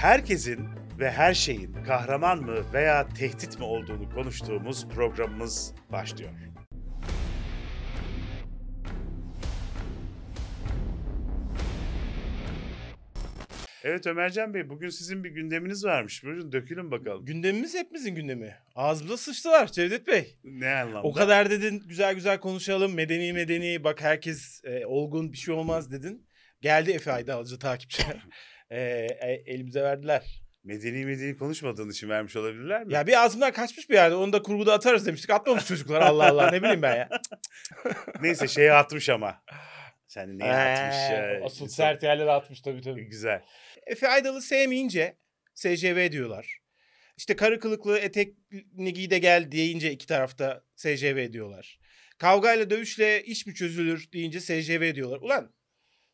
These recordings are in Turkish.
Herkesin ve her şeyin kahraman mı veya tehdit mi olduğunu konuştuğumuz programımız başlıyor. Evet Ömercan Bey bugün sizin bir gündeminiz varmış. Buyurun dökülün bakalım. Gündemimiz hepimizin gündemi. Ağzımıza sıçtılar Cevdet Bey. Ne anlamda? O kadar dedin güzel güzel konuşalım. Medeni medeni bak herkes e, olgun bir şey olmaz dedin. Geldi Efe Aydalcı takipçiler. e, e, elimize verdiler. Medeni medeni konuşmadığın için vermiş olabilirler mi? Ya bir ağzımdan kaçmış bir yerde. Onu da kurguda atarız demiştik. Atmamış çocuklar Allah Allah ne bileyim ben ya. Neyse şeyi atmış ama. Sen neye atmış? Ee, ya? Asıl İnsan- sert yerlere atmış tabii tabii. Güzel. Efe Aydal'ı sevmeyince SCV diyorlar. İşte karı kılıklı etekini giy de gel deyince iki tarafta SCV diyorlar. Kavgayla dövüşle iş mi çözülür deyince SCV diyorlar. Ulan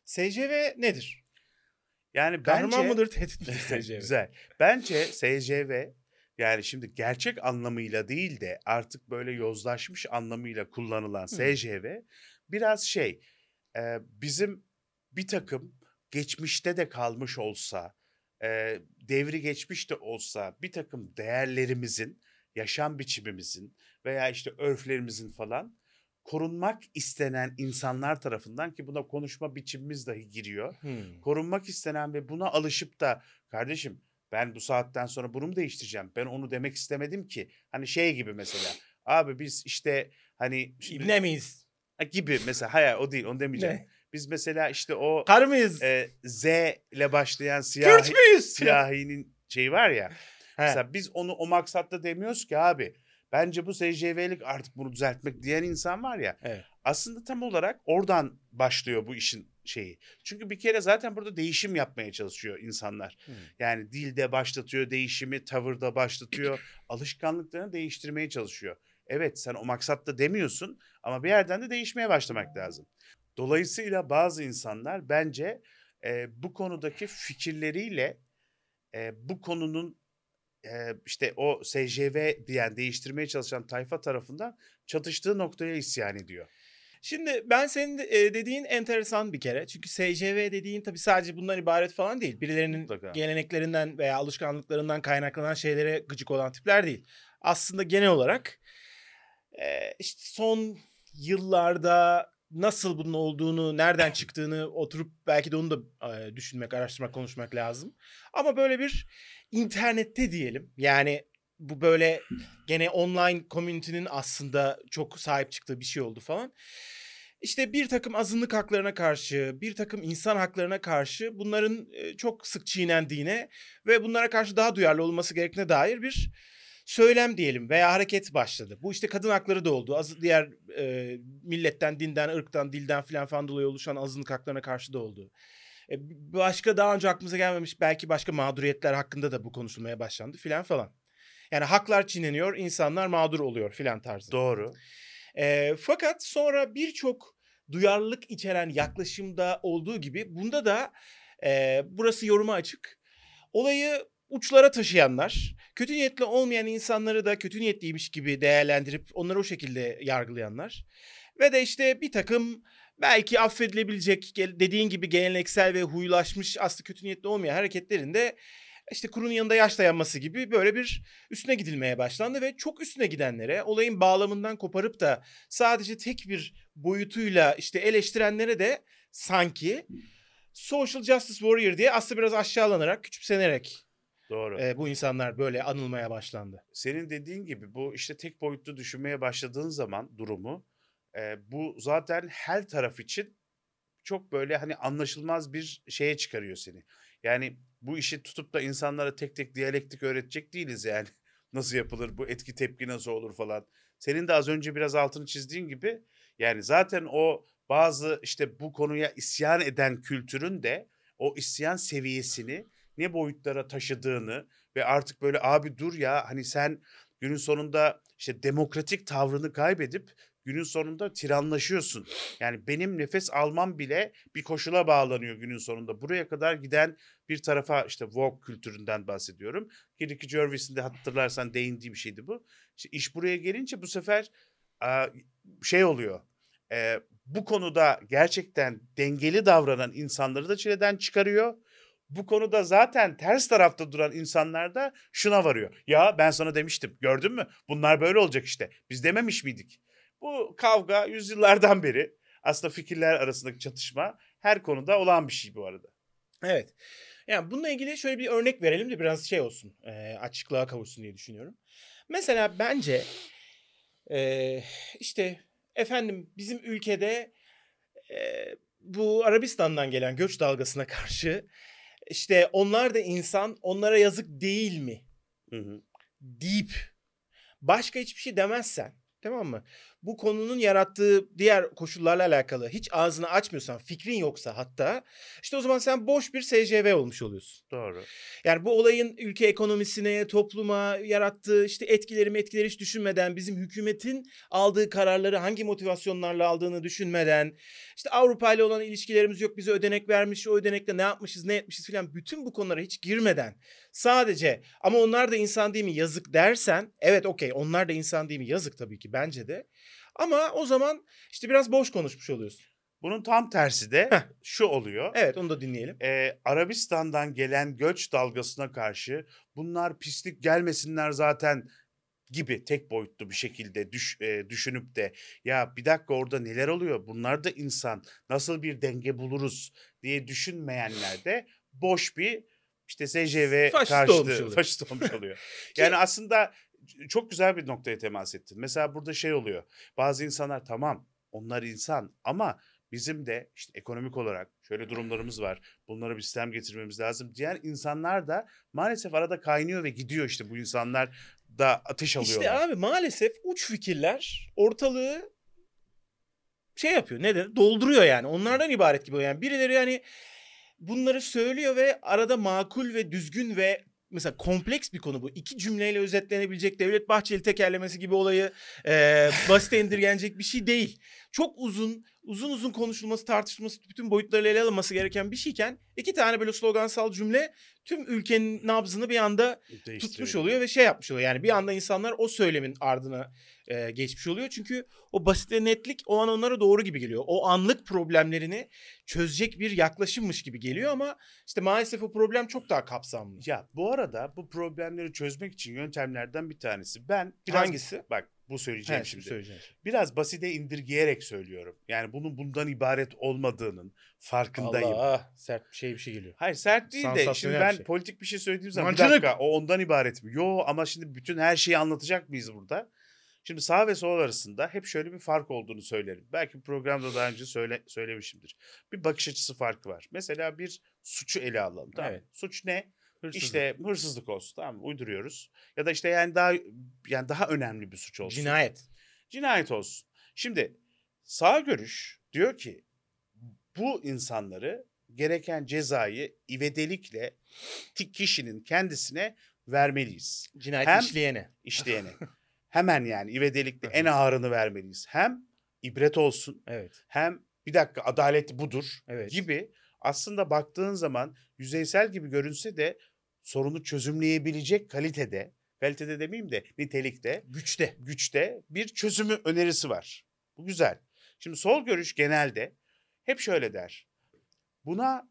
SCV nedir? Yani Kahraman bence... mıdır tehdit midir SCV? Güzel. Bence SCV yani şimdi gerçek anlamıyla değil de artık böyle yozlaşmış anlamıyla kullanılan SCV biraz şey e, bizim bir takım geçmişte de kalmış olsa e, devri geçmiş de olsa bir takım değerlerimizin yaşam biçimimizin veya işte örflerimizin falan korunmak istenen insanlar tarafından ki buna konuşma biçimimiz dahi giriyor Hmm. korunmak istenen ve buna alışıp da kardeşim ben bu saatten sonra bunu mu değiştireceğim? Ben onu demek istemedim ki. Hani şey gibi mesela. Abi biz işte hani şimdi- İbne miyiz? Gibi mesela hayır o değil onu demeyeceğim. Ne? Biz mesela işte o Karı mıyız? e, Z ile başlayan siyahi, siyahinin şeyi var ya. He. Mesela biz onu o maksatla demiyoruz ki abi. Bence bu SCV'lik artık bunu düzeltmek diyen insan var ya. Evet. Aslında tam olarak oradan başlıyor bu işin şeyi. Çünkü bir kere zaten burada değişim yapmaya çalışıyor insanlar. Hmm. Yani dilde başlatıyor değişimi, tavırda başlatıyor. alışkanlıklarını değiştirmeye çalışıyor. Evet sen o maksatla demiyorsun ama bir yerden de değişmeye başlamak lazım. Dolayısıyla bazı insanlar bence e, bu konudaki fikirleriyle e, bu konunun e, işte o SJV diyen değiştirmeye çalışan tayfa tarafından çatıştığı noktaya isyan ediyor. Şimdi ben senin de- dediğin enteresan bir kere. Çünkü SCV dediğin tabii sadece bundan ibaret falan değil. Birilerinin Mutlaka. geleneklerinden veya alışkanlıklarından kaynaklanan şeylere gıcık olan tipler değil. Aslında genel olarak işte son yıllarda nasıl bunun olduğunu, nereden çıktığını oturup belki de onu da düşünmek, araştırmak, konuşmak lazım. Ama böyle bir internette diyelim. Yani bu böyle gene online community'nin aslında çok sahip çıktığı bir şey oldu falan. İşte bir takım azınlık haklarına karşı, bir takım insan haklarına karşı bunların e, çok sık çiğnendiğine ve bunlara karşı daha duyarlı olması gerektiğine dair bir söylem diyelim veya hareket başladı. Bu işte kadın hakları da oldu. Az diğer e, milletten, dinden, ırktan, dilden filan falan dolayı oluşan azınlık haklarına karşı da oldu. E, başka daha önce aklımıza gelmemiş belki başka mağduriyetler hakkında da bu konuşulmaya başlandı filan falan. Yani haklar çiğneniyor, insanlar mağdur oluyor filan tarzı. Doğru. E, fakat sonra birçok duyarlılık içeren yaklaşımda olduğu gibi bunda da e, burası yoruma açık. Olayı uçlara taşıyanlar, kötü niyetli olmayan insanları da kötü niyetliymiş gibi değerlendirip onları o şekilde yargılayanlar ve de işte bir takım belki affedilebilecek dediğin gibi geleneksel ve huylaşmış aslında kötü niyetli olmayan hareketlerin de işte kurunun yanında yaş dayanması gibi böyle bir üstüne gidilmeye başlandı ve çok üstüne gidenlere olayın bağlamından koparıp da sadece tek bir boyutuyla işte eleştirenlere de sanki social justice warrior diye aslında biraz aşağılanarak, küçümsenerek Doğru. e, bu insanlar böyle anılmaya başlandı. Senin dediğin gibi bu işte tek boyutlu düşünmeye başladığın zaman durumu e, bu zaten her taraf için çok böyle hani anlaşılmaz bir şeye çıkarıyor seni. Yani bu işi tutup da insanlara tek tek diyalektik öğretecek değiliz yani. Nasıl yapılır bu etki tepki nasıl olur falan. Senin de az önce biraz altını çizdiğin gibi yani zaten o bazı işte bu konuya isyan eden kültürün de o isyan seviyesini ne boyutlara taşıdığını ve artık böyle abi dur ya hani sen günün sonunda işte demokratik tavrını kaybedip günün sonunda tiranlaşıyorsun. Yani benim nefes almam bile bir koşula bağlanıyor günün sonunda. Buraya kadar giden bir tarafa işte woke kültüründen bahsediyorum. Ricky Gervais'in de hatırlarsan değindiği bir şeydi bu. İşte iş buraya gelince bu sefer şey oluyor. E, bu konuda gerçekten dengeli davranan insanları da çileden çıkarıyor. bu konuda zaten ters tarafta duran insanlar da şuna varıyor. Ya ben sana demiştim gördün mü bunlar böyle olacak işte biz dememiş miydik? Bu kavga yüzyıllardan beri aslında fikirler arasındaki çatışma her konuda olan bir şey bu arada. Evet. Yani bununla ilgili şöyle bir örnek verelim de biraz şey olsun. E, açıklığa kavuşsun diye düşünüyorum. Mesela bence e, işte efendim bizim ülkede e, bu Arabistan'dan gelen göç dalgasına karşı işte onlar da insan onlara yazık değil mi Hı hı. deyip başka hiçbir şey demezsen tamam mı? Bu konunun yarattığı diğer koşullarla alakalı hiç ağzını açmıyorsan fikrin yoksa hatta işte o zaman sen boş bir SCV olmuş oluyorsun. Doğru. Yani bu olayın ülke ekonomisine, topluma yarattığı işte etkileri etkileri hiç düşünmeden bizim hükümetin aldığı kararları hangi motivasyonlarla aldığını düşünmeden işte Avrupa ile olan ilişkilerimiz yok bize ödenek vermiş o ödenekle ne yapmışız ne etmişiz filan bütün bu konulara hiç girmeden sadece ama onlar da insan değil mi yazık dersen evet okey onlar da insan değil mi yazık tabii ki bence de ama o zaman işte biraz boş konuşmuş oluyorsun. Bunun tam tersi de Heh. şu oluyor. Evet onu da dinleyelim. Ee, Arabistan'dan gelen göç dalgasına karşı bunlar pislik gelmesinler zaten gibi tek boyutlu bir şekilde düş, e, düşünüp de ya bir dakika orada neler oluyor bunlar da insan nasıl bir denge buluruz diye düşünmeyenler de boş bir işte SCV Faşist karşıtı olmuş oluyor. faşist olmuş oluyor. yani aslında çok güzel bir noktaya temas ettin. Mesela burada şey oluyor. Bazı insanlar tamam onlar insan ama bizim de işte ekonomik olarak şöyle durumlarımız var. Bunlara bir sistem getirmemiz lazım. Diğer insanlar da maalesef arada kaynıyor ve gidiyor işte bu insanlar da ateş alıyorlar. İşte abi maalesef uç fikirler ortalığı şey yapıyor. Ne denir? Dolduruyor yani. Onlardan ibaret gibi. Yani birileri yani bunları söylüyor ve arada makul ve düzgün ve mesela kompleks bir konu bu. İki cümleyle özetlenebilecek Devlet Bahçeli tekerlemesi gibi olayı e, basite indirgenecek bir şey değil. Çok uzun, uzun uzun konuşulması, tartışılması, bütün boyutlarıyla ele alınması gereken bir şeyken iki tane böyle slogansal cümle tüm ülkenin nabzını bir anda tutmuş oluyor ve şey yapmış oluyor. Yani bir anda insanlar o söylemin ardına e, geçmiş oluyor. Çünkü o basit ve netlik o an onlara doğru gibi geliyor. O anlık problemlerini çözecek bir yaklaşımmış gibi geliyor ama işte maalesef o problem çok daha kapsamlı. Ya bu arada bu problemleri çözmek için yöntemlerden bir tanesi. Ben biraz Hangisi? bak bu söyleyeceğim He, şimdi. söyleyeceğim. Biraz basite indirgeyerek söylüyorum. Yani bunun bundan ibaret olmadığının farkındayım. Allah sert bir şey bir şey geliyor. Hayır sert değil de şimdi ben bir şey. politik bir şey söylediğim zaman bir Mancınık. dakika o ondan ibaret mi? Yo ama şimdi bütün her şeyi anlatacak mıyız burada? Şimdi sağ ve sol arasında hep şöyle bir fark olduğunu söylerim. Belki programda daha önce söyle, söylemişimdir. Bir bakış açısı farkı var. Mesela bir suçu ele alalım. Tamam. Evet. Suç ne? Hırsızlık. İşte hırsızlık olsun. Tamam mı? uyduruyoruz. Ya da işte yani daha yani daha önemli bir suç olsun. cinayet. Cinayet olsun. Şimdi sağ görüş diyor ki bu insanları gereken cezayı ivedelikle kişinin kendisine vermeliyiz. Cinayet Hem- işleyene. işleyene. Hemen yani ivedelikle Hı en ağırını vermeliyiz. Hem ibret olsun Evet. hem bir dakika adalet budur Evet. gibi aslında baktığın zaman yüzeysel gibi görünse de sorunu çözümleyebilecek kalitede, kalitede demeyeyim de nitelikte Güçte. güçte bir çözümü önerisi var. Bu güzel. Şimdi sol görüş genelde hep şöyle der. Buna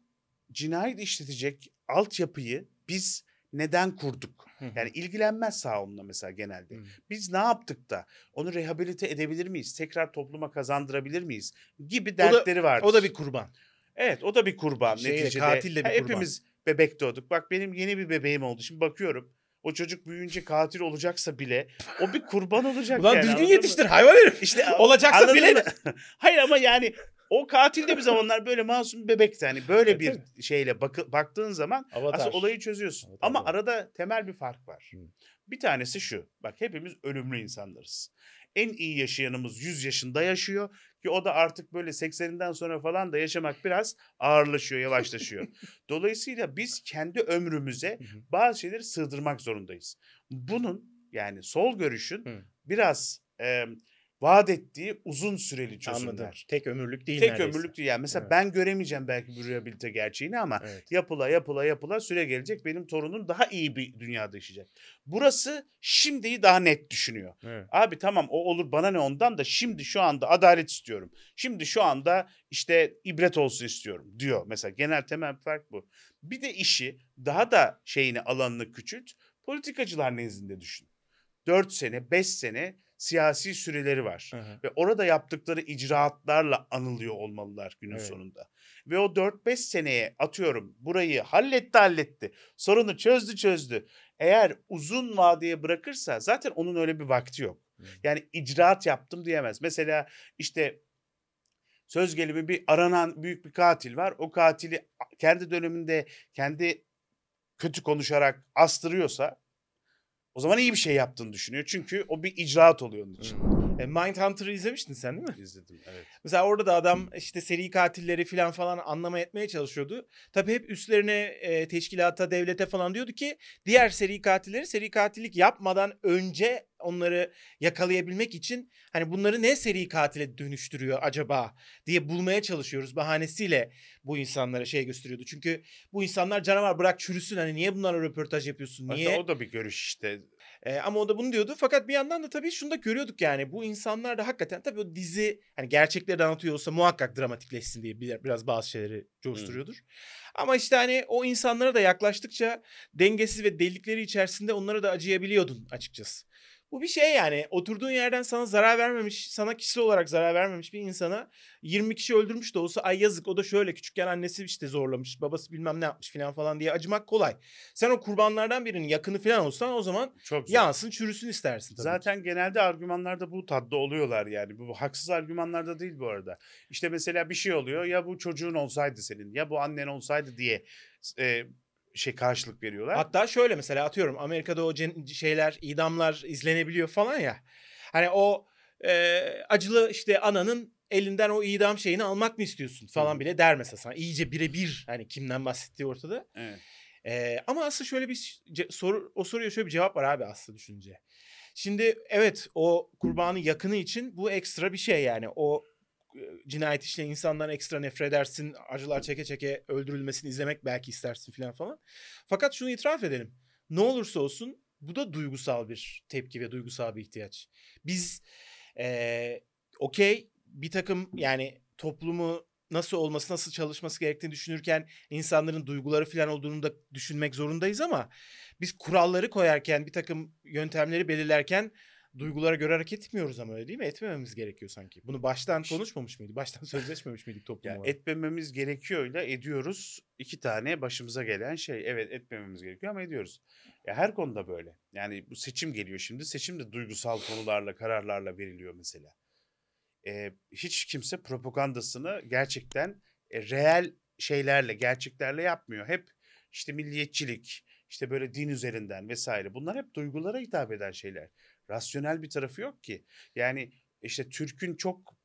cinayet işletecek altyapıyı biz neden kurduk? Yani ilgilenmez sağ onunla mesela genelde. Biz ne yaptık da onu rehabilite edebilir miyiz? Tekrar topluma kazandırabilir miyiz? Gibi dertleri vardır. O da bir kurban. Evet o da bir kurban Şeyle, neticede. katil de bir Ha, kurban. Hepimiz bebek doğduk. Bak benim yeni bir bebeğim oldu. Şimdi bakıyorum. O çocuk büyüyünce katil olacaksa bile o bir kurban olacak Ulan yani. düzgün yetiştir hayvan herif. İşte Olacaksa bile? Hayır ama yani o katil de bir zamanlar böyle masum bir bebekti. Hani böyle Evet, bir şeyle bakı- baktığın zaman Avatar. aslında olayı çözüyorsun. Avatar ama arada temel bir fark var. Hı. Bir tanesi şu. Bak hepimiz ölümlü insanlarız. En iyi yaşayanımız 100 yaşında yaşıyor ki o da artık böyle 80'inden sonra falan da yaşamak biraz ağırlaşıyor, yavaşlaşıyor. Dolayısıyla biz kendi ömrümüze bazı şeyleri sığdırmak zorundayız. Bunun yani sol görüşün Hı. biraz e, vaat ettiği uzun süreli çözümler. Anladım. Tek ömürlük değil Tek neredeyse. ömürlük değil. Yani mesela Evet. ben göremeyeceğim belki bu rehabilite gerçeğini ama Evet. yapıla yapıla yapıla süre gelecek benim torunum daha iyi bir dünyada yaşayacak. Burası şimdiyi daha net düşünüyor. evet. Abi tamam o olur bana ne ondan da şimdi şu anda adalet istiyorum. Şimdi şu anda işte ibret olsun istiyorum diyor. Mesela genel temel fark bu. Bir de işi daha da şeyini alanını küçült. Politikacılar nezdinde düşün. 4 sene 5 sene siyasi süreleri var. Hı hı. Ve orada yaptıkları icraatlarla anılıyor olmalılar günün Evet. sonunda. Ve o 4-5 seneye atıyorum burayı halletti halletti. Sorunu çözdü çözdü. Eğer uzun vadeye bırakırsa zaten onun öyle bir vakti yok. Hı. Yani icraat yaptım diyemez. Mesela işte söz gelimi bir aranan büyük bir katil var. O katili kendi döneminde kendi kötü konuşarak astırıyorsa o zaman iyi bir şey yaptığını düşünüyor. Çünkü o bir icraat oluyor onun için. E, Mindhunter'ı izlemiştin sen değil mi? İzledim evet. Mesela orada da adam işte seri katilleri falan falan anlama etmeye çalışıyordu. Tabii hep üstlerine e, teşkilata, devlete falan diyordu ki diğer seri katilleri seri katillik yapmadan önce onları yakalayabilmek için hani bunları ne seri katile dönüştürüyor acaba diye bulmaya çalışıyoruz bahanesiyle bu insanlara şey gösteriyordu. Çünkü bu insanlar canavar bırak çürüsün hani niye bunlarla röportaj yapıyorsun niye? Hatta o da bir görüş işte. Ee, ama o da bunu diyordu. Fakat bir yandan da tabii şunu da görüyorduk yani. Bu insanlar da hakikaten tabii o dizi hani gerçekleri anlatıyor olsa muhakkak dramatikleşsin diye bir- biraz bazı şeyleri coşturuyordur. Ama işte hani o insanlara da yaklaştıkça dengesiz ve delikleri içerisinde onlara da acıyabiliyordun açıkçası. Bu bir şey yani oturduğun yerden sana zarar vermemiş, sana kişisel olarak zarar vermemiş bir insana 20 kişi öldürmüş de olsa ay yazık o da şöyle küçükken annesi işte zorlamış, babası bilmem ne yapmış falan falan diye acımak kolay. Sen o kurbanlardan birinin yakını falan olsan o zaman Çok yansın çürüsün istersin tabii. Zaten genelde argümanlarda bu tadda oluyorlar yani. Bu, bu haksız argümanlarda değil bu arada. İşte mesela bir şey oluyor ya bu çocuğun olsaydı senin ya bu annen olsaydı diye e, şey karşılık veriyorlar. Hatta şöyle mesela atıyorum Amerika'da o şeyler idamlar izlenebiliyor falan ya. Hani o e, acılı işte ananın elinden o idam şeyini almak mı istiyorsun falan Hı. bile der mesela sana. İyice birebir hani kimden bahsettiği ortada. Evet. Ee, ama aslında şöyle bir soru o soruya şöyle bir cevap var abi aslında düşünce. Şimdi evet o kurbanın yakını için bu ekstra bir şey yani. O e, cinayet işleyen insandan ekstra nefret edersin. Acılar çeke çeke öldürülmesini izlemek belki istersin falan falan. Fakat şunu itiraf edelim. Ne olursa olsun bu da duygusal bir tepki ve duygusal bir ihtiyaç. Biz eee okey bir takım yani toplumu nasıl olması, nasıl çalışması gerektiğini düşünürken insanların duyguları falan olduğunu da düşünmek zorundayız ama biz kuralları koyarken, bir takım yöntemleri belirlerken duygulara göre hareket etmiyoruz ama öyle değil mi? Etmememiz gerekiyor sanki. Bunu baştan konuşmamış mıydık? Baştan sözleşmemiş miydik toplum Ya olarak? etmememiz gerekiyorla ediyoruz. İki tane başımıza gelen şey. Evet etmememiz gerekiyor ama ediyoruz. Ya her konuda böyle. Yani bu seçim geliyor şimdi. Seçim de duygusal konularla, kararlarla veriliyor mesela. Ee, hiç kimse propagandasını gerçekten e, reel şeylerle, gerçeklerle yapmıyor. Hep işte milliyetçilik, işte böyle din üzerinden vesaire. Bunlar hep duygulara hitap eden şeyler. Rasyonel bir tarafı yok ki. Yani işte Türk'ün çok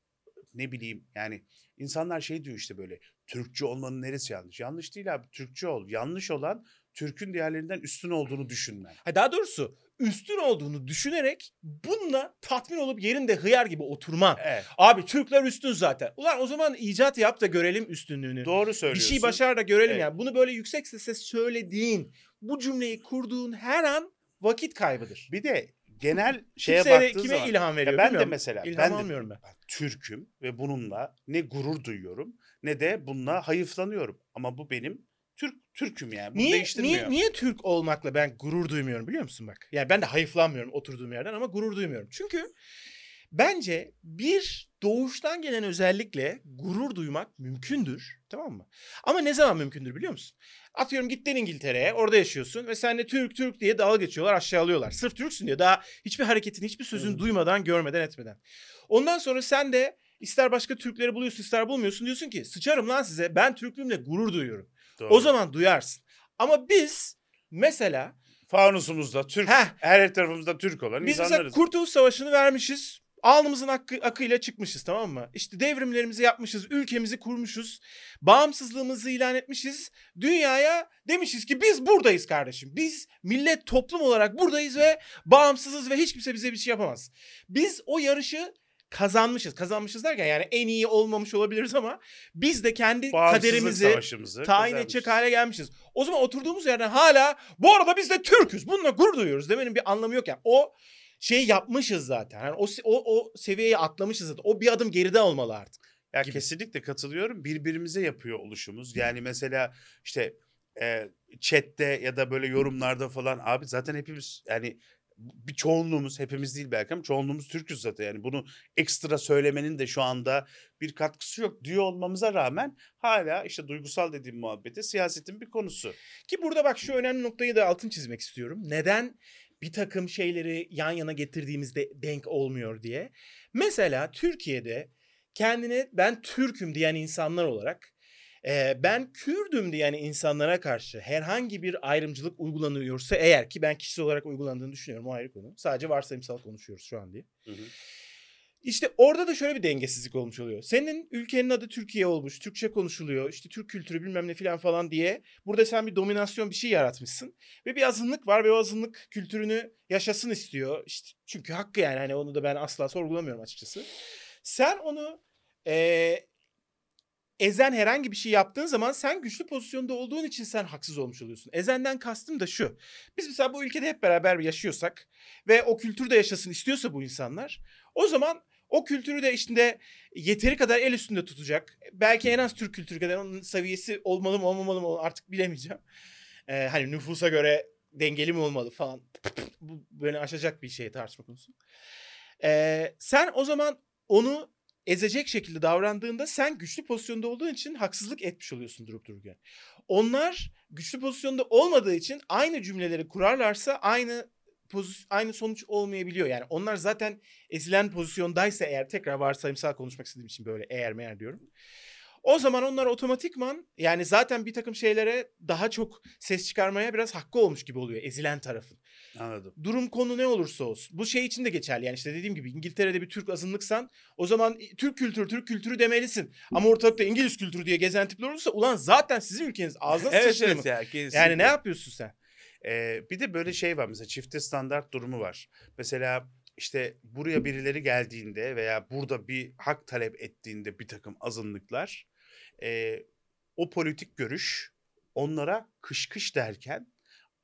ne bileyim yani insanlar şey diyor işte böyle Türkçü olmanın neresi yanlış? Yanlış değil abi Türkçü ol. Yanlış olan Türk'ün diğerlerinden üstün olduğunu düşünmen. Ha, daha doğrusu üstün olduğunu düşünerek bununla tatmin olup yerinde hıyar gibi oturman. Evet. Abi Türkler üstün zaten. Ulan o zaman icat yap da görelim üstünlüğünü. Doğru bir söylüyorsun. şey başar da görelim Evet. yani. Bunu böyle yüksek sesle söylediğin, bu cümleyi kurduğun her an vakit kaybıdır. Bir de genel şeye Kimseye baktığın kime zaman. ilham veriyor Ya ben de mesela İlham ben de almıyorum ben. Türk'üm ve bununla ne gurur duyuyorum ne de bununla hayıflanıyorum. Ama bu benim Türk Türk'üm yani. Bunu Niye, değiştirmiyor. niye, niye Türk olmakla ben gurur duymuyorum biliyor musun bak? Yani ben de hayıflanmıyorum oturduğum yerden ama gurur duymuyorum. Çünkü bence bir doğuştan gelen özellikle gurur duymak mümkündür. Tamam mı? Ama ne zaman mümkündür biliyor musun? Atıyorum gittin İngiltere'ye orada yaşıyorsun ve sen de Türk Türk diye dalga geçiyorlar aşağılıyorlar. Sırf Türksün diye daha hiçbir hareketin hiçbir sözün Hı. duymadan görmeden etmeden. Ondan sonra sen de ister başka Türkleri buluyorsun ister bulmuyorsun diyorsun ki sıçarım lan size ben Türklüğümle gurur duyuyorum. Doğru. O zaman duyarsın. Ama biz mesela fanusumuzda Türk Heh. her tarafımızda Türk olan biz mesela insanlarız. Kurtuluş Savaşı'nı vermişiz. Alnımızın hakkı, akıyla çıkmışız tamam mı? İşte devrimlerimizi yapmışız, ülkemizi kurmuşuz, bağımsızlığımızı ilan etmişiz. Dünyaya demişiz ki biz buradayız kardeşim. Biz millet toplum olarak buradayız ve bağımsızız ve hiç kimse bize bir şey yapamaz. Biz o yarışı kazanmışız. Kazanmışız derken yani en iyi olmamış olabiliriz ama biz de kendi kaderimizi tayin edecek hale gelmişiz. O zaman oturduğumuz yerden hala bu arada biz de Türk'üz. Bununla gurur duyuyoruz demenin bir anlamı yok yani. O şeyi yapmışız zaten. Yani o, o, o seviyeyi atlamışız zaten. O bir adım geride olmalı artık. Ya gibi. kesinlikle katılıyorum. Birbirimize yapıyor oluşumuz. Yani mesela işte e, chatte ya da böyle yorumlarda falan abi zaten hepimiz yani bir çoğunluğumuz hepimiz değil belki ama çoğunluğumuz Türk'üz zaten. Yani bunu ekstra söylemenin de şu anda bir katkısı yok diyor olmamıza rağmen hala işte duygusal dediğim muhabbete siyasetin bir konusu. Ki burada bak şu önemli noktayı da altın çizmek istiyorum. Neden bir takım şeyleri yan yana getirdiğimizde denk olmuyor diye. Mesela Türkiye'de kendine ben Türk'üm diyen insanlar olarak e, ben Kürdüm diyen insanlara karşı herhangi bir ayrımcılık uygulanıyorsa eğer ki ben kişisel olarak uygulandığını düşünüyorum o ayrı konu. Sadece varsayımsal konuşuyoruz şu an diye. İşte orada da şöyle bir dengesizlik olmuş oluyor. Senin ülkenin adı Türkiye olmuş, Türkçe konuşuluyor, işte Türk kültürü bilmem ne filan falan diye. Burada sen bir dominasyon bir şey yaratmışsın. Ve bir azınlık var ve o azınlık kültürünü yaşasın istiyor. İşte çünkü hakkı yani hani onu da ben asla sorgulamıyorum açıkçası. Sen onu eee, ezen herhangi bir şey yaptığın zaman sen güçlü pozisyonda olduğun için sen haksız olmuş oluyorsun. Ezenden kastım da şu. Biz mesela bu ülkede hep beraber yaşıyorsak ve o kültürde yaşasın istiyorsa bu insanlar o zaman o kültürü de içinde yeteri kadar el üstünde tutacak. Belki en az Türk kültürü kadar onun seviyesi olmalı mı olmamalı mı artık bilemeyeceğim. Ee, hani nüfusa göre dengeli mi olmalı falan. Bu beni aşacak bir şey tartışma konusu. Ee, sen o zaman onu ezecek şekilde davrandığında sen güçlü pozisyonda olduğun için haksızlık etmiş oluyorsun durup dururken. Onlar güçlü pozisyonda olmadığı için aynı cümleleri kurarlarsa aynı aynı sonuç olmayabiliyor. Yani onlar zaten ezilen pozisyondaysa eğer tekrar varsayımsal konuşmak istediğim için böyle eğer meğer diyorum. O zaman onlar otomatikman yani zaten bir takım şeylere daha çok ses çıkarmaya biraz hakkı olmuş gibi oluyor ezilen tarafın. Anladım. Durum konu ne olursa olsun. Bu şey için de geçerli. Yani işte dediğim gibi İngiltere'de bir Türk azınlıksan o zaman Türk kültürü, Türk kültürü demelisin. Ama ortalıkta İngiliz kültürü diye gezen tipler olursa ulan zaten sizin ülkeniz ağzına Evet sıçtı mı? evet ya kesinlikle. Yani ne yapıyorsun sen? Ee, bir de böyle şey var mesela çifte standart durumu var. Mesela işte buraya birileri geldiğinde veya burada bir hak talep ettiğinde bir takım azınlıklar e, o politik görüş onlara kış kış derken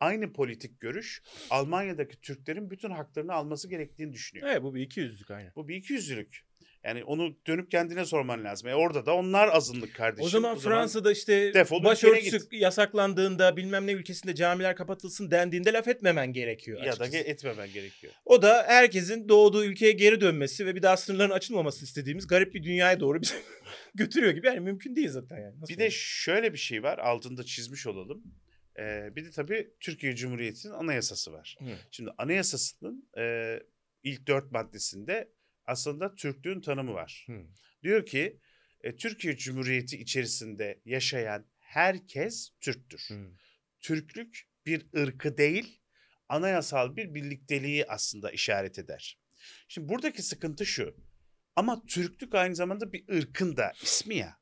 aynı politik görüş Almanya'daki Türklerin bütün haklarını alması gerektiğini düşünüyor. Evet bu bir iki yüzlük aynen. Bu bir ikiyüzlülük. Yani onu dönüp kendine sorman lazım. E orada da onlar azınlık kardeşim. O zaman Fransa'da işte defol başörtüsü yasaklandığında bilmem ne ülkesinde camiler kapatılsın dendiğinde laf etmemen gerekiyor ya da açıkçası. etmemen gerekiyor. O da herkesin doğduğu ülkeye geri dönmesi ve bir daha sınırların açılmamasını istediğimiz garip bir dünyaya doğru bizi götürüyor gibi. Yani mümkün değil zaten yani. Nasıl Bir de şöyle bir şey var altında çizmiş olalım. Ee, bir de tabii Türkiye Cumhuriyeti'nin anayasası var. olur? Hı. Şimdi anayasasının e, ilk dört maddesinde aslında Türklüğün tanımı var. Hı. Diyor ki e, Türkiye Cumhuriyeti içerisinde yaşayan herkes Türktür. Hı. Türklük bir ırkı değil, anayasal bir birlikteliği aslında işaret eder. Şimdi buradaki sıkıntı şu. Ama Türklük aynı zamanda bir ırkın da ismi ya.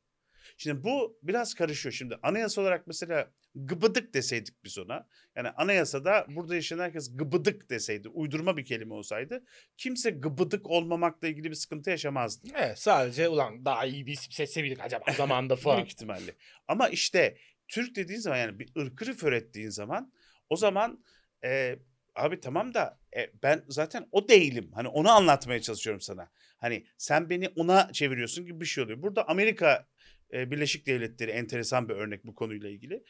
Şimdi bu biraz karışıyor. Şimdi anayasa olarak mesela gıbıdık deseydik biz ona. Yani anayasada burada yaşayan herkes gıbıdık deseydi, uydurma bir kelime olsaydı kimse gıbıdık olmamakla ilgili bir sıkıntı yaşamazdı. Evet sadece ulan daha iyi bir isim seçseydik acaba zamanda falan. Büyük ihtimalle. Ama işte Türk dediğin zaman yani bir ırkı refer ettiğin zaman o zaman e, abi tamam da e, ben zaten o değilim. Hani onu anlatmaya çalışıyorum sana. Hani sen beni ona çeviriyorsun gibi bir şey oluyor. Burada Amerika e, Birleşik Devletleri enteresan bir örnek bu konuyla ilgili.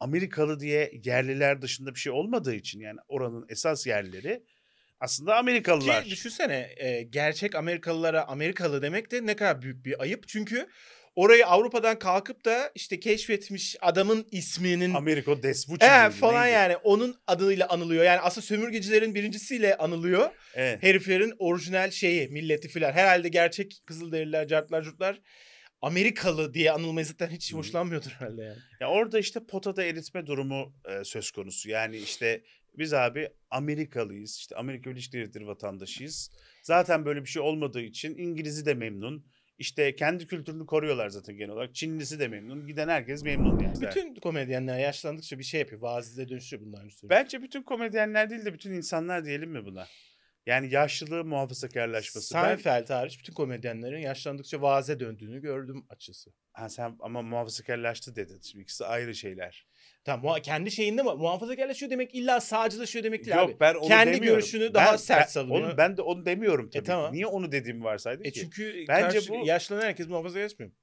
Amerikalı diye yerliler dışında bir şey olmadığı için yani oranın esas yerlileri aslında Amerikalılar. Ki düşünsene e, gerçek Amerikalılara Amerikalı demek de ne kadar büyük bir ayıp. Çünkü orayı Avrupa'dan kalkıp da işte keşfetmiş adamın isminin Ameriko Vespucci e, falan neydi? yani onun adıyla anılıyor. Yani aslında sömürgecilerin birincisiyle anılıyor. Evet. Heriflerin orijinal şeyi, milleti filan. Herhalde gerçek Kızılderililer, cartlar, curtlar Amerikalı diye anılmayı zaten hiç hoşlanmıyordur herhalde yani. Ya orada işte potada eritme durumu e, söz konusu. Yani işte biz abi Amerikalıyız. işte Amerika Birleşik Devletleri vatandaşıyız. Zaten böyle bir şey olmadığı için İngiliz'i de memnun. İşte kendi kültürünü koruyorlar zaten genel olarak. Çinlisi de memnun. Giden herkes memnun yani. Bütün komedyenler yaşlandıkça bir şey yapıyor. Vazide dönüşüyor bunların üstüne. Bence bütün komedyenler değil de bütün insanlar diyelim mi buna? Yani yaşlılığı muhafazakarlaşması. Ben, Seinfeld hariç bütün komedyenlerin yaşlandıkça vaaze döndüğünü gördüm açısı. ha, sen ama muhafazakarlaştı dedin. Şimdi ikisi ayrı şeyler. Tamam kendi şeyinde mi? Muhafazakarlaşıyor demek illa sağcılaşıyor demek değil Yok abi. ben onu Kendi demiyorum. görüşünü daha Ben- sert ben, savunuyor. Onu, ben de onu demiyorum tabii. ki. tamam. Niye onu dediğimi varsaydı E ki? çünkü Bence karşı, bu- yaşlanan herkes muhafazakarlaşmıyor mu?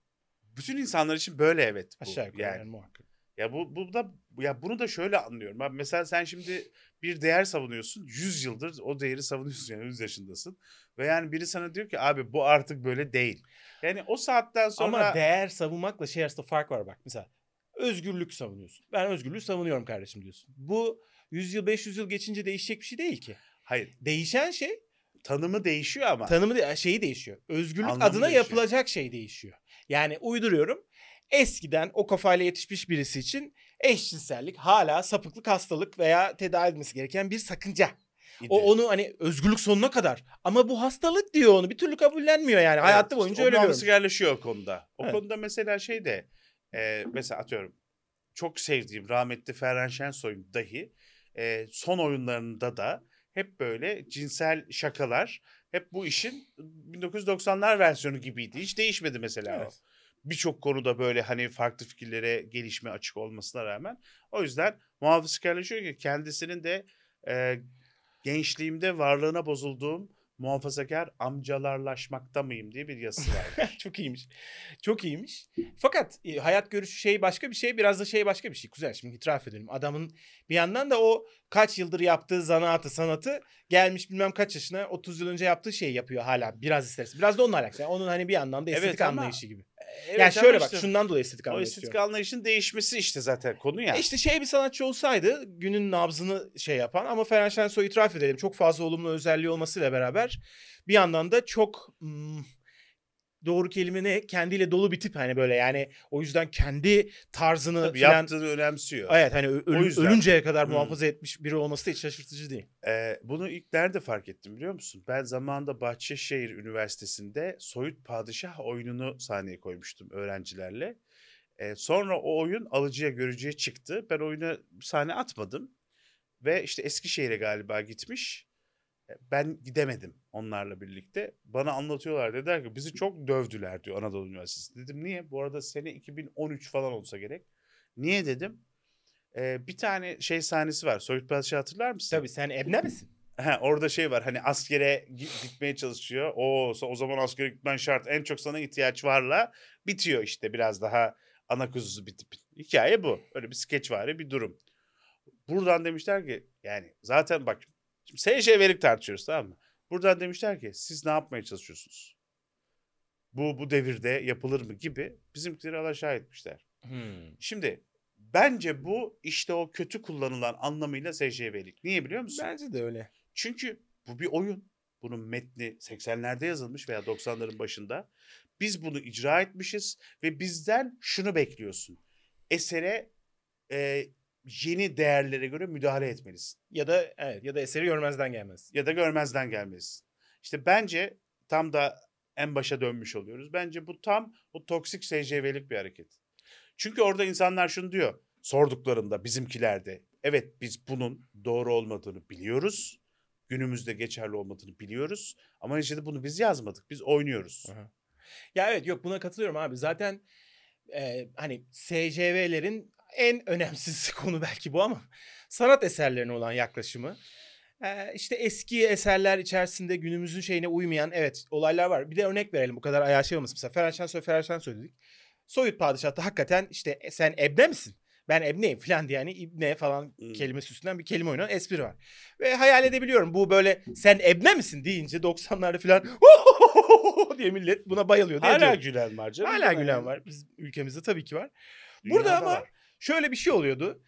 Bütün insanlar için böyle evet. Bu. Aşağı yukarı yani. yani muhakkak. Ya bu, bu da ya bunu da şöyle anlıyorum. Abi mesela sen şimdi bir değer savunuyorsun. 100 yıldır o değeri savunuyorsun yani 100 yaşındasın. Ve yani biri sana diyor ki abi bu artık böyle değil. Yani o saatten sonra Ama değer savunmakla şey arasında fark var bak. Mesela özgürlük savunuyorsun. Ben özgürlüğü savunuyorum kardeşim diyorsun. Bu 100 yıl 500 yıl geçince değişecek bir şey değil ki. hayır Değişen şey tanımı değişiyor ama. tanımı de- şeyi değişiyor. Özgürlük Anlamı adına değişiyor. yapılacak şey değişiyor. Yani uyduruyorum. Eskiden o kafayla yetişmiş birisi için eşcinsellik hala sapıklık hastalık veya tedavi edilmesi gereken bir sakınca. idi. O onu hani özgürlük sonuna kadar. Ama bu hastalık diyor onu. Bir türlü kabullenmiyor yani. Evet, Hayatı işte boyunca o öyle görüyor. muhafazıkarlaşıyor o konuda. O Evet. konuda mesela şey de e, mesela atıyorum çok sevdiğim rahmetli Ferhan Şensoy'un dahi e, son oyunlarında da hep böyle cinsel şakalar hep bu işin 1990'lar versiyonu gibiydi. Hiç değişmedi mesela o. Evet. Birçok konuda böyle hani farklı fikirlere gelişme açık olmasına rağmen. O yüzden muhafazıkarlaşıyor ki kendisinin de e, gençliğimde varlığına bozulduğum muhafazakar amcalarlaşmakta mıyım diye bir yazısı var. Çok iyiymiş. Çok iyiymiş. Fakat e, hayat görüşü şey başka bir şey, biraz da şey başka bir şey. Güzel şimdi itiraf edelim. Adamın bir yandan da o kaç yıldır yaptığı zanaatı, sanatı gelmiş bilmem kaç yaşına 30 yıl önce yaptığı şeyi yapıyor hala. Biraz istersen. Biraz da onunla alakası. Yani onun hani bir yandan da Evet estetik ama- anlayışı gibi. Evet yani şöyle bak işte şundan dolayı estetik o anlayışı estetik diyorum. anlayışın değişmesi işte zaten konu ya. E İşte şey bir sanatçı olsaydı günün nabzını şey yapan ama Ferhan Şensoy itiraf edelim çok fazla olumlu özelliği olmasıyla beraber bir yandan da çok hmm, doğru kelime ne kendiyle dolu bir tip hani böyle yani o yüzden kendi tarzını Tabii filan yaptığını önemsiyor. evet hani ölü- yüzden. ölünceye kadar Hmm. muhafaza etmiş biri olması da hiç şaşırtıcı değil. Ee, bunu ilk nerede fark ettim biliyor musun? Ben zamanında Bahçeşehir Üniversitesi'nde Soyut Padişah oyununu sahneye koymuştum öğrencilerle. Ee, sonra o oyun alıcıya görücüye çıktı. Ben oyuna sahne atmadım. Ve işte Eskişehir'e galiba gitmiş. Ben gidemedim onlarla birlikte. Bana anlatıyorlar dediler ki bizi çok dövdüler diyor Anadolu Üniversitesi. Dedim niye? Bu arada sene 2013 falan olsa gerek. Niye dedim? Ee, bir tane şey sahnesi var. Soyut Padişah hatırlar mısın? Tabii sen ebne misin? He, orada şey var hani askere gi- gitmeye çalışıyor. O o zaman askere gitmen şart. En çok sana ihtiyaç varla bitiyor işte biraz daha ana kuzusu bitip. Hikaye bu. Öyle bir skeç var bir durum. Buradan demişler ki yani zaten bak şimdi SJV'lik tartışıyoruz tamam mı? Buradan demişler ki siz ne yapmaya çalışıyorsunuz? Bu bu devirde yapılır mı gibi bizimkileri alaşağı etmişler. Şimdi bence bu işte o kötü kullanılan anlamıyla SJV'lik. Niye biliyor musun? Bence de öyle. Çünkü bu bir oyun. Bunun metni 80'lerde yazılmış veya 90'ların başında. Biz bunu icra etmişiz ve bizden şunu bekliyorsun. Esere e, yeni değerlere göre müdahale etmelisin. Ya da evet ya da eseri görmezden gelmez. Ya da görmezden gelmelisin. İşte bence tam da en başa dönmüş oluyoruz. Bence bu tam o toksik SCV'lik bir hareket. Çünkü orada insanlar şunu diyor. Sorduklarında bizimkilerde. Evet biz bunun doğru olmadığını biliyoruz. Günümüzde geçerli olmadığını biliyoruz. Ama işte bunu biz yazmadık. Biz oynuyoruz. Aha. Ya evet yok buna katılıyorum abi. Zaten e, hani SCV'lerin en önemsiz konu belki bu ama sanat eserlerine olan yaklaşımı. E, işte eski eserler içerisinde günümüzün şeyine uymayan evet olaylar var. Bir de örnek verelim bu kadar ayağı şey olmasın. Mesela Ferhan Şensoy, Ferhan Şensoy dedik. Soyut Padişah'ta hakikaten işte "E, sen ebne misin? Ben ebneyim falan diye yani ibne falan Hmm. kelimesi üstünden bir kelime oynanan espri var. Ve hayal edebiliyorum bu böyle sen ebne misin deyince 90'larda falan diye millet buna bayılıyor. Hala diyorum. gülen var canım. Hala gülen var. Biz ülkemizde tabii ki var. Burada Dünyada ama var. Şöyle bir şey oluyordu.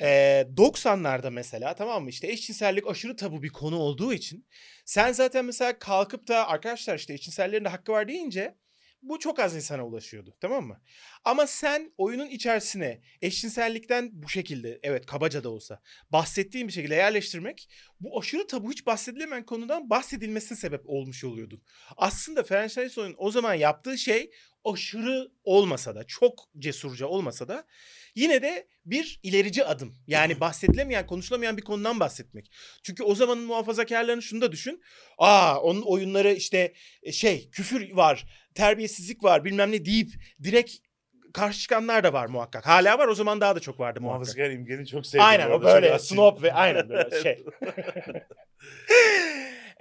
Ee, 90'larda mesela tamam mı işte eşcinsellik aşırı tabu bir konu olduğu için sen zaten mesela kalkıp da arkadaşlar işte eşcinsellerin de hakkı var deyince bu çok az insana ulaşıyordu tamam mı? Ama sen oyunun içerisine eşcinsellikten bu şekilde evet kabaca da olsa bahsettiğin bir şekilde yerleştirmek bu aşırı tabu hiç bahsedilemeyen konudan bahsedilmesine sebep olmuş oluyordun. Aslında Şensoy'un o zaman yaptığı şey aşırı olmasa da çok cesurca olmasa da yine de bir ilerici adım. Yani bahsedilemeyen, konuşulamayan bir konudan bahsetmek. Çünkü o zamanın muhafazakarlarını şunu da düşün. Aa onun oyunları işte e, şey küfür var, terbiyesizlik var bilmem ne deyip direkt karşı çıkanlar da var muhakkak. Hala var o zaman daha da çok vardı muhakkak. Muhafazakar imgeni çok sevdim. Aynen o böyle snob ve aynen böyle şey.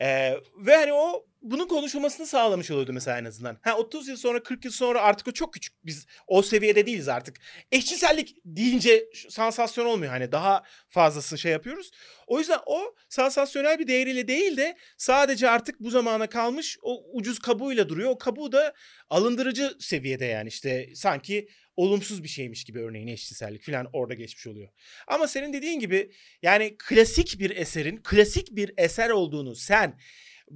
Ee, ve hani o bunun konuşulmasını sağlamış oluyordu mesela en azından. Ha 30 yıl sonra 40 yıl sonra artık o çok küçük. Biz o seviyede değiliz artık. Eşcinsellik deyince sansasyon olmuyor hani daha fazlasını şey yapıyoruz. O yüzden o sansasyonel bir değeriyle değil de sadece artık bu zamana kalmış o ucuz kabuğuyla duruyor. O kabuğu da alındırıcı seviyede yani işte sanki olumsuz bir şeymiş gibi örneğin eşcinsellik falan orada geçmiş oluyor. Ama senin dediğin gibi yani klasik bir eserin klasik bir eser olduğunu sen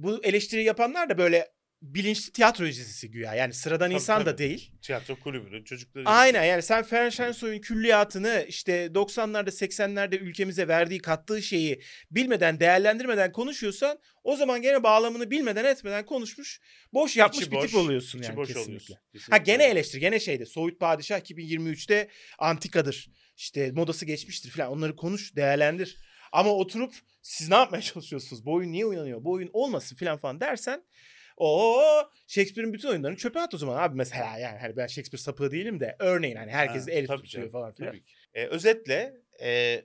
bu eleştiri yapanlar da böyle bilinçli tiyatro dizisi güya. Yani sıradan Tabii, insan da tabii. değil. Tiyatro kulübünün çocukları. Aynen yani sen Ferhan Şensoy'un külliyatını işte 90'larda 80'lerde ülkemize verdiği kattığı şeyi bilmeden değerlendirmeden konuşuyorsan o zaman gene bağlamını bilmeden etmeden konuşmuş boş yapmış İçi bir boş, tip oluyorsun yani boş kesinlikle. oluyorsun. Ha Kesinlikle. gene eleştir gene şeyde Soğut Padişah 2023'te antikadır. İşte modası geçmiştir falan onları konuş değerlendir. Ama oturup siz ne yapmaya çalışıyorsunuz? Bu oyun niye oynanıyor? Bu oyun olmasın falan falan dersen o Shakespeare'in bütün oyunlarını çöpe at o zaman abi mesela yani hani ben Shakespeare sapığı değilim de örneğin hani herkes Ha, el tutuyor canım, falan filan. Tabii ki. E, özetle e,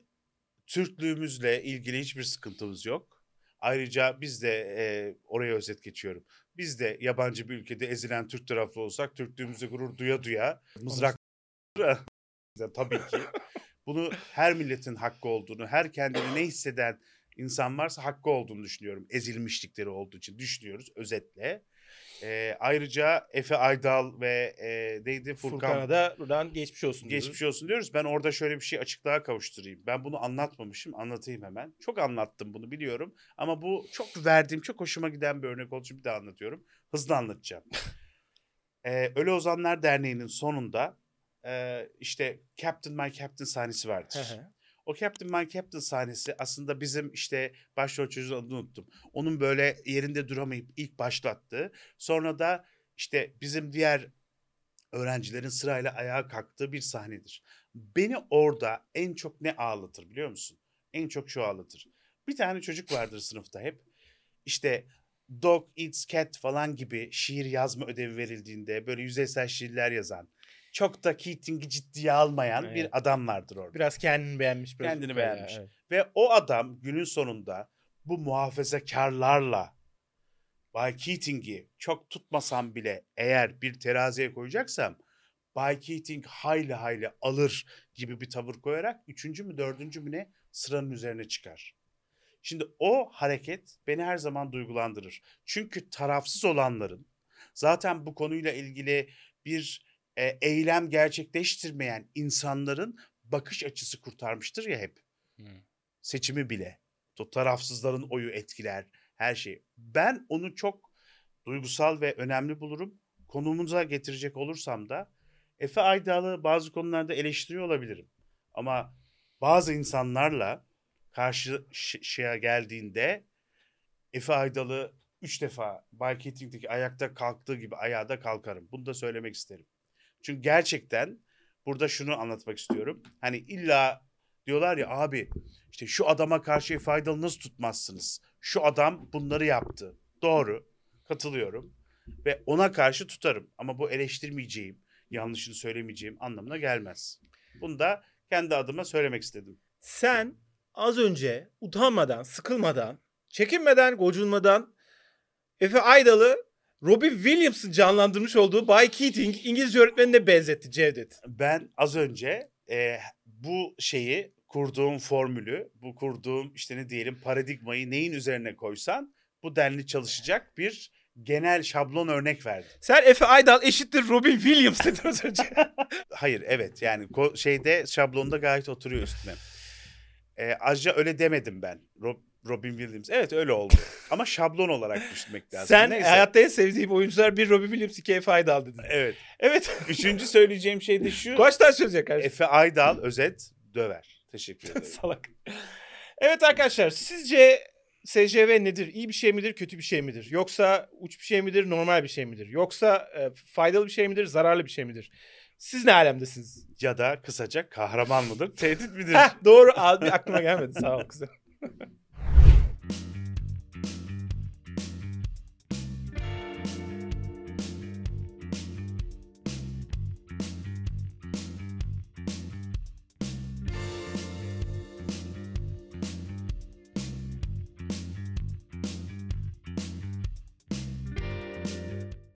Türklüğümüzle ilgili hiçbir sıkıntımız yok. Ayrıca biz de e, oraya özet geçiyorum. Biz de yabancı bir ülkede ezilen Türk taraflı olsak Türklüğümüzü gurur duya duya mızrak tabii ki. Bunu her milletin hakkı olduğunu, her kendini ne hisseden insan varsa hakkı olduğunu düşünüyorum. Ezilmişlikleri olduğu için düşünüyoruz özetle. E, ayrıca Efe Aydal ve e, neydi Furkan Furkan'a da buradan geçmiş olsun. diyoruz. Geçmiş olsun diyoruz. Ben orada şöyle bir şey açıklığa kavuşturayım. Ben bunu anlatmamışım. Anlatayım hemen. Çok anlattım bunu biliyorum. Ama bu çok verdiğim, çok hoşuma giden bir örnek olduğu için bir daha anlatıyorum. Hızlı anlatacağım. ee, Ölü Ozanlar Derneği'nin sonunda e, işte Captain My Captain sahnesi vardır. O Captain My Captain sahnesi aslında bizim işte başrol çocuğun adını unuttum. Onun böyle yerinde duramayıp ilk başlattığı. Sonra da işte bizim diğer öğrencilerin sırayla ayağa kalktığı bir sahnedir. Beni orada en çok ne ağlatır biliyor musun? En çok şu ağlatır. Bir tane çocuk vardır sınıfta hep. İşte Dog Eats Cat falan gibi şiir yazma ödevi verildiğinde böyle yüzeysel şiirler yazan, çok da Keating'i ciddiye almayan Evet. bir adam vardır orada. Biraz kendini beğenmiş. Biraz Kendini beğenmiş. evet. Ve o adam günün sonunda bu muhafazakarlarla Bay Keating'i çok tutmasam bile eğer bir teraziye koyacaksam Bay Keating hayli hayli alır gibi bir tavır koyarak üçüncü mü dördüncü mü ne sıranın üzerine çıkar. Şimdi o hareket beni her zaman duygulandırır. Çünkü tarafsız olanların zaten bu konuyla ilgili bir e, eylem gerçekleştirmeyen insanların bakış açısı kurtarmıştır ya hep. Hı. Seçimi bile. O tarafsızların oyu etkiler her şey. Ben onu çok duygusal ve önemli bulurum. Konumuza getirecek olursam da Efe Aydal'ı bazı konularda eleştiriyor olabilirim. Ama bazı insanlarla karşıya geldiğinde Efe Aydal'ı üç defa Bay Keating'deki ayakta kalktığı gibi ayağa da kalkarım. Bunu da söylemek isterim. Çünkü gerçekten burada şunu anlatmak istiyorum. Hani illa diyorlar ya abi işte şu adama karşı Efe Aydal'ı nasıl tutmazsınız? Şu adam bunları yaptı. Doğru. Katılıyorum. Ve ona karşı tutarım. Ama bu eleştirmeyeceğim, yanlışını söylemeyeceğim anlamına gelmez. Bunu da kendi adıma söylemek istedim. Sen az önce utanmadan, sıkılmadan, çekinmeden, gocunmadan Efe Aydal'ı Robin Williams'ın canlandırmış olduğu Bay Keating İngilizce öğretmenine benzetti Cevdet. Ben az önce e, bu şeyi kurduğum formülü, bu kurduğum işte ne diyelim paradigmayı neyin üzerine koysan bu denli çalışacak bir genel şablon örnek verdim. Sen Efe Aydal eşittir Robin Williams dedin az önce. Hayır evet yani şeyde şablonda gayet oturuyor üstüne. E, ayrıca öyle demedim ben. Rob- Robin Williams. Evet öyle oldu. Ama şablon olarak düşünmek lazım. Sen Neyse. hayatta en sevdiğim oyuncular bir Robin Williams, iki Efe Aydal dedin. Evet. Evet. Üçüncü söyleyeceğim şey de şu. Kaç tane söyleyecek kardeşim? Efe Aydal özet döver. Teşekkür ederim. Salak. Evet arkadaşlar sizce SCV nedir? İyi bir şey midir, kötü bir şey midir? Yoksa uç bir şey midir, normal bir şey midir? Yoksa e, faydalı bir şey midir, zararlı bir şey midir? Siz ne alemdesiniz? Ya da kısaca kahraman mıdır, tehdit midir? Heh, doğru abi aklıma gelmedi. Sağ ol kızım. Bye.